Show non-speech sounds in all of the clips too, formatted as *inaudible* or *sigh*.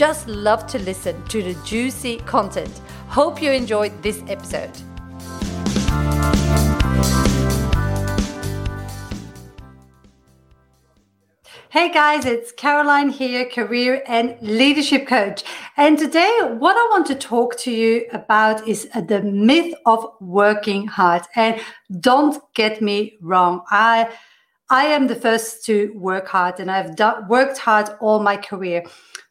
just love to listen to the juicy content. Hope you enjoyed this episode. Hey guys, it's Caroline here, career and leadership coach. And today, what I want to talk to you about is uh, the myth of working hard. And don't get me wrong, I I am the first to work hard, and I've worked hard all my career.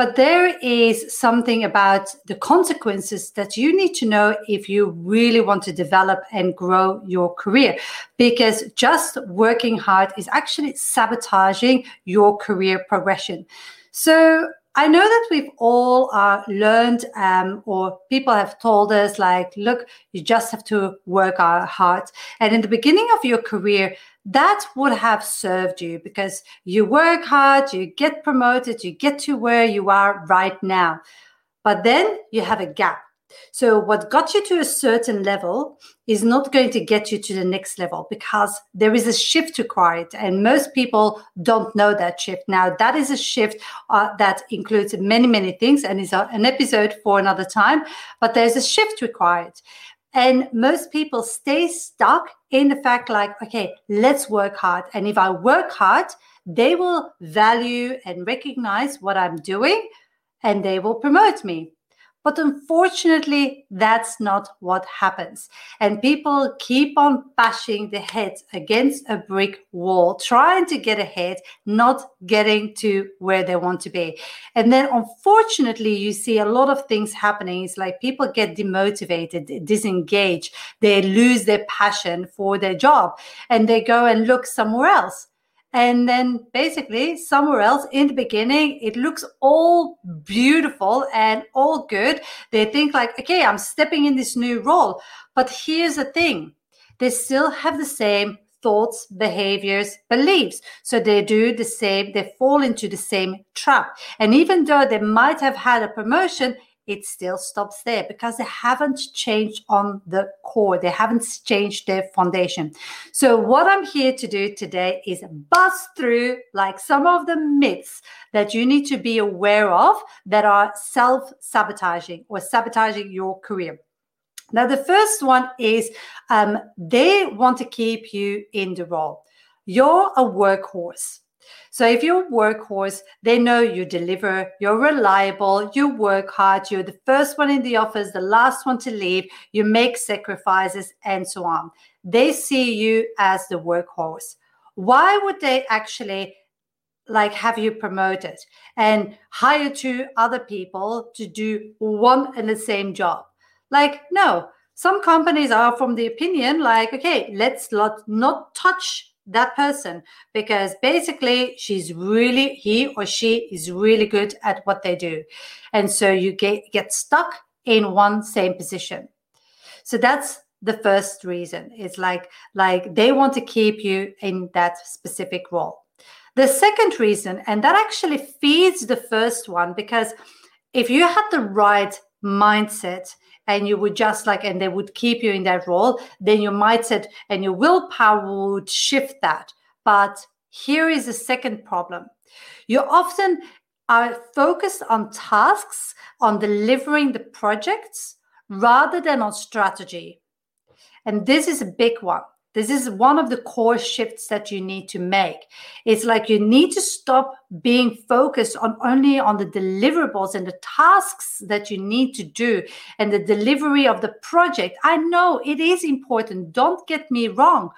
But there is something about the consequences that you need to know if you really want to develop and grow your career. Because just working hard is actually sabotaging your career progression. So I know that we've all uh, learned, um, or people have told us, like, look, you just have to work hard. And in the beginning of your career, that would have served you because you work hard, you get promoted, you get to where you are right now. But then you have a gap. So, what got you to a certain level is not going to get you to the next level because there is a shift required. And most people don't know that shift. Now, that is a shift uh, that includes many, many things and is an episode for another time, but there's a shift required. And most people stay stuck in the fact like, okay, let's work hard. And if I work hard, they will value and recognize what I'm doing and they will promote me. But unfortunately, that's not what happens. And people keep on bashing the head against a brick wall, trying to get ahead, not getting to where they want to be. And then, unfortunately, you see a lot of things happening. It's like people get demotivated, disengaged, they lose their passion for their job, and they go and look somewhere else. And then basically, somewhere else in the beginning, it looks all beautiful and all good. They think, like, okay, I'm stepping in this new role. But here's the thing they still have the same thoughts, behaviors, beliefs. So they do the same, they fall into the same trap. And even though they might have had a promotion, it still stops there because they haven't changed on the core. They haven't changed their foundation. So, what I'm here to do today is bust through like some of the myths that you need to be aware of that are self sabotaging or sabotaging your career. Now, the first one is um, they want to keep you in the role. You're a workhorse. So if you're a workhorse, they know you deliver, you're reliable, you work hard, you're the first one in the office, the last one to leave, you make sacrifices, and so on. They see you as the workhorse. Why would they actually like have you promoted and hire two other people to do one and the same job? Like, no. Some companies are from the opinion like, okay, let's not, not touch that person because basically she's really he or she is really good at what they do. And so you get get stuck in one same position. So that's the first reason. It's like like they want to keep you in that specific role. The second reason and that actually feeds the first one because if you had the right mindset and you would just like and they would keep you in that role then your mindset and your willpower would shift that. But here is a second problem. You often are focused on tasks on delivering the projects rather than on strategy. And this is a big one this is one of the core shifts that you need to make. It's like you need to stop being focused on only on the deliverables and the tasks that you need to do and the delivery of the project. I know it is important. Don't get me wrong.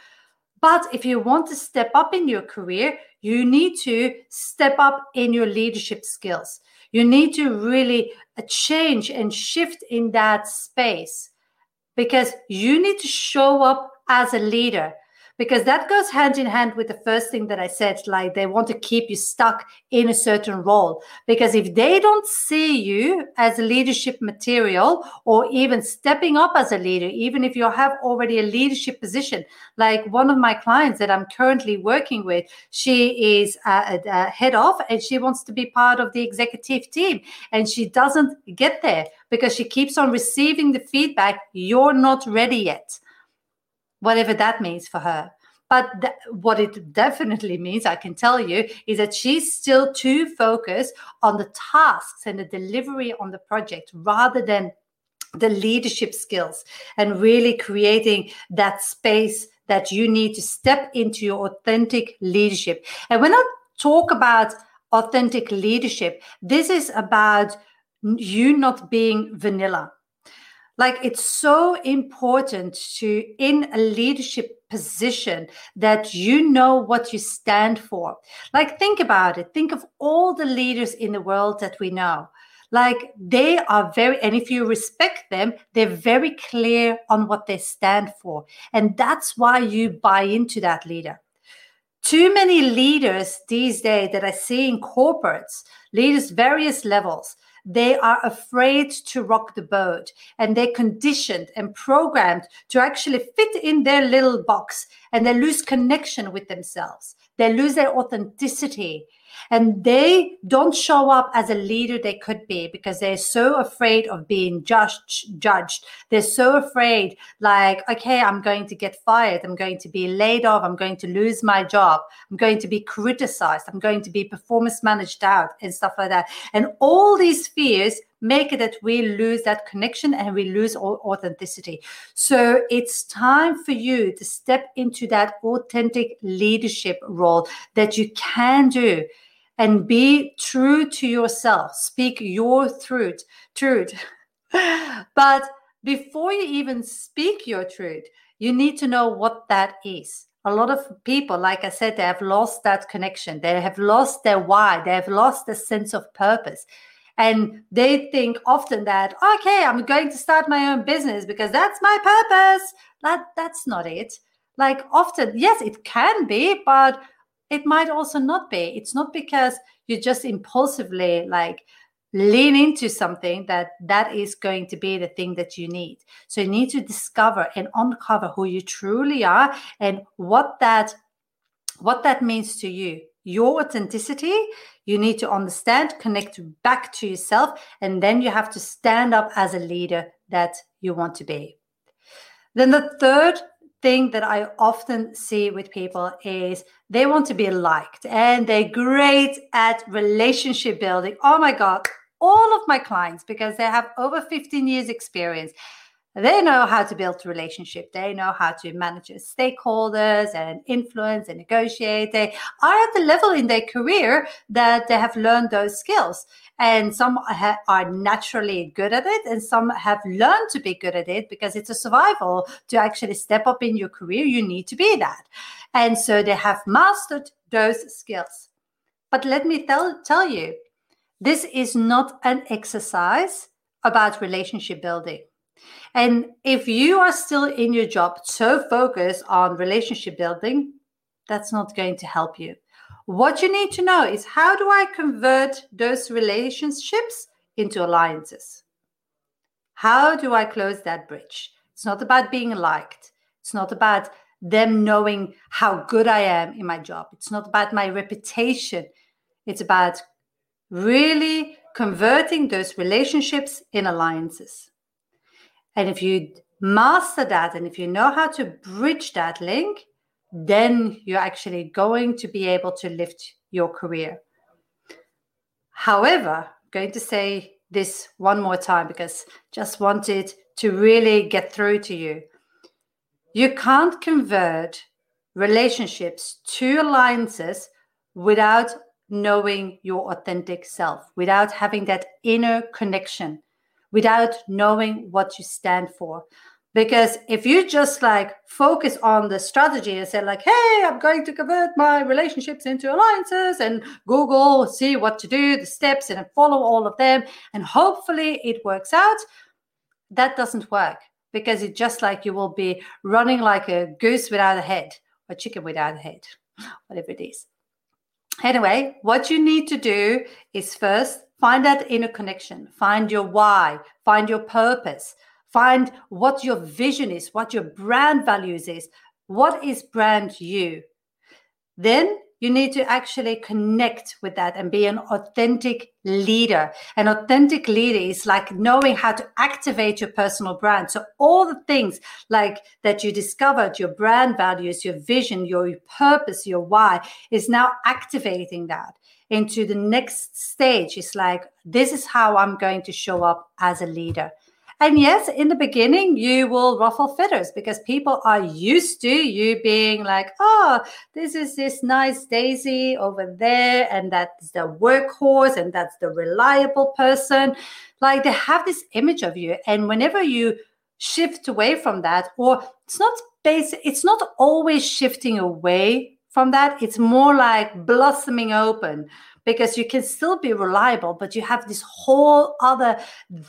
But if you want to step up in your career, you need to step up in your leadership skills. You need to really uh, change and shift in that space because you need to show up as a leader because that goes hand in hand with the first thing that I said. Like they want to keep you stuck in a certain role. Because if they don't see you as a leadership material or even stepping up as a leader, even if you have already a leadership position, like one of my clients that I'm currently working with, she is a, a head of and she wants to be part of the executive team. And she doesn't get there because she keeps on receiving the feedback you're not ready yet whatever that means for her. But th- what it definitely means, I can tell you, is that she's still too focused on the tasks and the delivery on the project rather than the leadership skills and really creating that space that you need to step into your authentic leadership. And when I talk about authentic leadership, this is about you not being vanilla like it's so important to in a leadership position that you know what you stand for. Like think about it. Think of all the leaders in the world that we know. Like they are very and if you respect them they're very clear on what they stand for. And that's why you buy into that leader. Too many leaders these days that i see in corporates leaders various levels they are afraid to rock the boat and they're conditioned and programmed to actually fit in their little box and they lose connection with themselves. They lose their authenticity and they don't show up as a leader they could be because they're so afraid of being judged judged. They're so afraid like okay i'm going to get fired. I'm going to be laid off. I'm going to lose my job. I'm going to be criticized. I'm going to be performance managed out and stuff like that. And all these fears make it that we lose that connection and we lose all authenticity. So it's time for you to step into that authentic leadership role that you can do and be true to yourself. Speak your truth, truth. *laughs* but before you even speak your truth, you need to know what that is. A lot of people, like I said, they have lost that connection. They have lost their why. They have lost the sense of purpose. And they think often that, okay, I'm going to start my own business because that's my purpose. That that's not it. Like often, yes, it can be, but it might also not be. It's not because you just impulsively like lean into something that that is going to be the thing that you need. So you need to discover and uncover who you truly are and what that what that means to you your authenticity. You need to understand connect back to yourself and then you have to stand up as a leader that you want to be. Then the third thing that i often see with people is they want to be liked and they're great at relationship building. Oh my god all of my clients because they have over 15 years experience they know how to build a relationship. They know how to manage stakeholders and influence and negotiate. They are at the level in their career that they have learned those skills. And some ha- are naturally good at it and some have learned to be good at it because it's a survival. To actually step up in your career you need to be that. And so they have mastered those skills. But let me tell, tell you this is not an exercise about relationship building and if you are still in your job so focused on relationship building, that's not going to help you. What you need to know is how do I convert those relationships into alliances? How do I close that bridge? It's not about being liked. It's not about them knowing how good I am in my job. It's not about my reputation. It's about really converting those relationships in alliances. And if you master that and if you know how to bridge that link, then you're actually going to be able to lift your career. However, I'm going to say this one more time because just wanted to really get through to you. You can't convert relationships to alliances without knowing your authentic self, without having that inner connection without knowing what you stand for because if you just like focus on the strategy and say like hey i'm going to convert my relationships into alliances and google see what to do the steps and follow all of them and hopefully it works out that doesn't work because it's just like you will be running like a goose without a head a chicken without a head, *laughs* whatever it is. Anyway, what you need to do is first find that inner connection, find your why, find your purpose, find what your vision is, what your brand values is, what is brand you. Then you need to actually connect with that and be an authentic leader. An authentic leader is like knowing how to activate your personal brand. So all the things like that you discovered, your brand values, your vision, your purpose, your why is now activating that into the next stage. It's like, this is how I'm going to show up as a leader. And yes, in the beginning, you will ruffle feathers because people are used to you being like, oh, this is this nice Daisy over there, and that's the workhorse, and that's the reliable person. Like they have this image of you. And whenever you shift away from that, or it's not basic, it's not always shifting away from that, it's more like blossoming open because you can still be reliable, but you have this whole other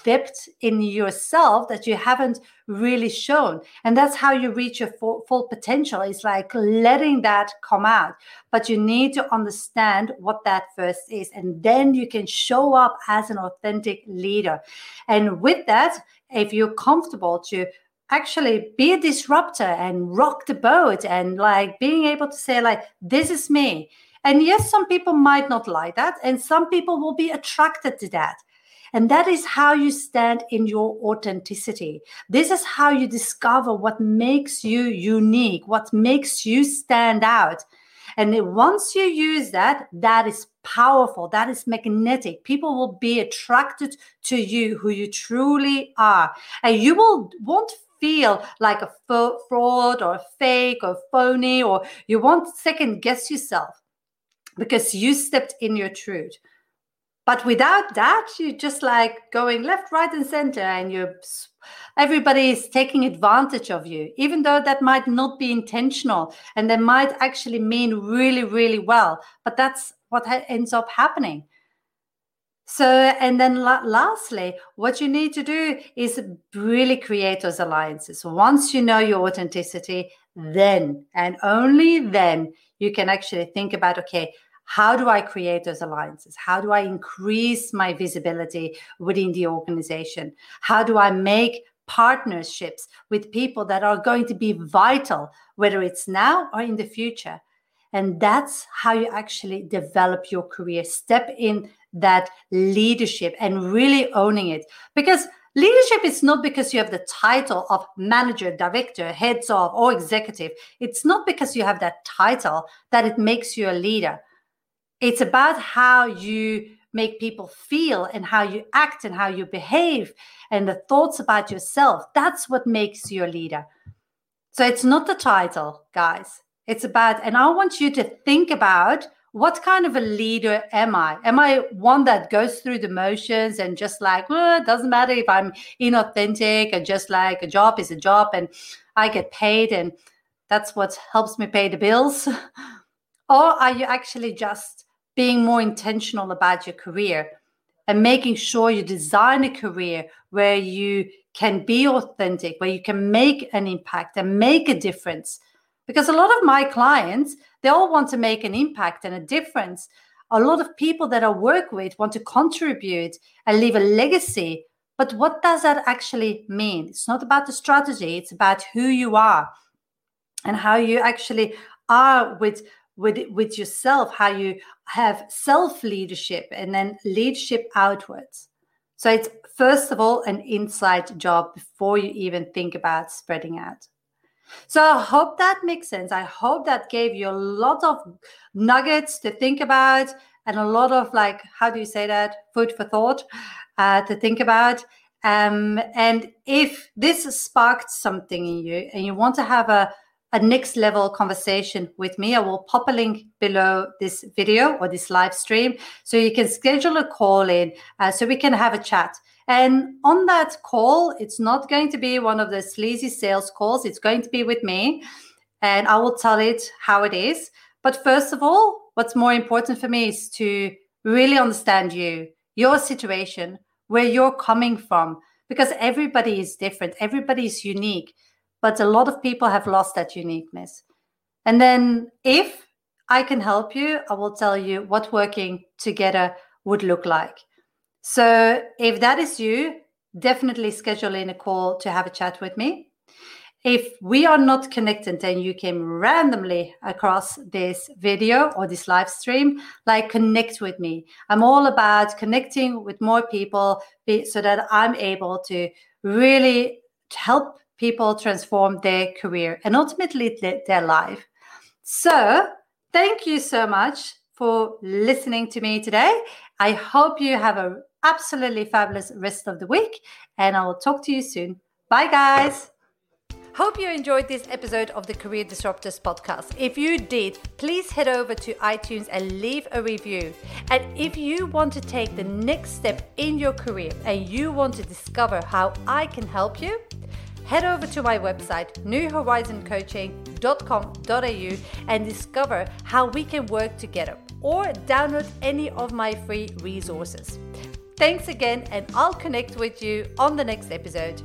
depth in yourself that you haven't really shown. And that's how you reach your full, full potential. It's like letting that come out. But you need to understand what that first is. And then you can show up as an authentic leader. And with that, if you're comfortable to actually be a disruptor and rock the boat and like being able to say like this is me and yes, some people might not like that, and some people will be attracted to that. And that is how you stand in your authenticity. This is how you discover what makes you unique, what makes you stand out. And once you use that, that is powerful, that is magnetic. People will be attracted to you, who you truly are. And you will won't feel like a fraud or a fake or phony, or you won't second guess yourself because you stepped in your truth. But without that, you're just like going left, right, and center, and you're everybody is taking advantage of you, even though that might not be intentional and they might actually mean really, really well. But that's what ends up happening. So, and then lastly, what you need to do is really create those alliances. Once you know your authenticity, then and only then you can actually think about okay, how do I create those alliances? How do I increase my visibility within the organization? How do I make partnerships with people that are going to be vital, whether it's now or in the future? And that's how you actually develop your career. Step in that leadership and really owning it. Because leadership is not because you have the title of manager, director, heads of, or executive. It's not because you have that title that it makes you a leader. It's about how you make people feel and how you act and how you behave and the thoughts about yourself. That's what makes you a leader. So it's not the title, guys. It's about, and I want you to think about what kind of a leader am I? Am I one that goes through the motions and just like, well, it doesn't matter if I'm inauthentic and just like a job is a job and I get paid and that's what helps me pay the bills? *laughs* or are you actually just being more intentional about your career and making sure you design a career where you can be authentic, where you can make an impact and make a difference. Because a lot of my clients, they all want to make an impact and a difference. A lot of people that I work with want to contribute and leave a legacy. But what does that actually mean? It's not about the strategy, it's about who you are and how you actually are with with with yourself how you have self leadership and then leadership outwards so it's first of all an inside job before you even think about spreading out so i hope that makes sense i hope that gave you a lot of nuggets to think about and a lot of like how do you say that food for thought uh, to think about um, and if this sparked something in you and you want to have a a next level conversation with me. I will pop a link below this video or this live stream so you can schedule a call in uh, so we can have a chat. And on that call, it's not going to be one of the sleazy sales calls, it's going to be with me and I will tell it how it is. But first of all, what's more important for me is to really understand you, your situation, where you're coming from, because everybody is different, everybody is unique but a lot of people have lost that uniqueness. And then if I can help you, I will tell you what working together would look like. So if that is you, definitely schedule in a call to have a chat with me. If we are not connected and you came randomly across this video or this live stream, like connect with me. I'm all about connecting with more people so that I'm able to really help people transform their career and ultimately their life. So, thank you so much for listening to me today. I hope you have an absolutely fabulous rest of the week, and I will talk to you soon. Bye, guys. Hope you enjoyed this episode of the Career Disruptors podcast. If you did, please head over to iTunes and leave a review. And if you want to take the next step in your career and you want to discover how I can help you, head over to my website, newhorizoncoaching.com.au, and discover how we can work together or download any of my free resources. Thanks again, and I'll connect with you on the next episode.